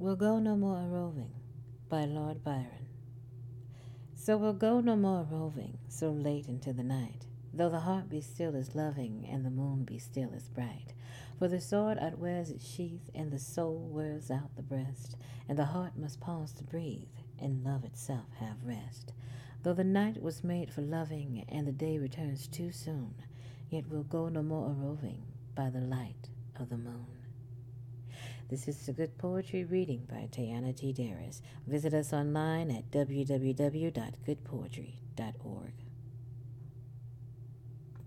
We'll go no more a roving by Lord Byron. So we'll go no more a roving so late into the night, though the heart be still as loving and the moon be still as bright. For the sword outwears its sheath, and the soul wears out the breast, and the heart must pause to breathe, and love itself have rest. Though the night was made for loving, and the day returns too soon, yet we'll go no more a roving by the light of the moon. This is the Good Poetry reading by Tayana T. Darris. Visit us online at www.goodpoetry.org.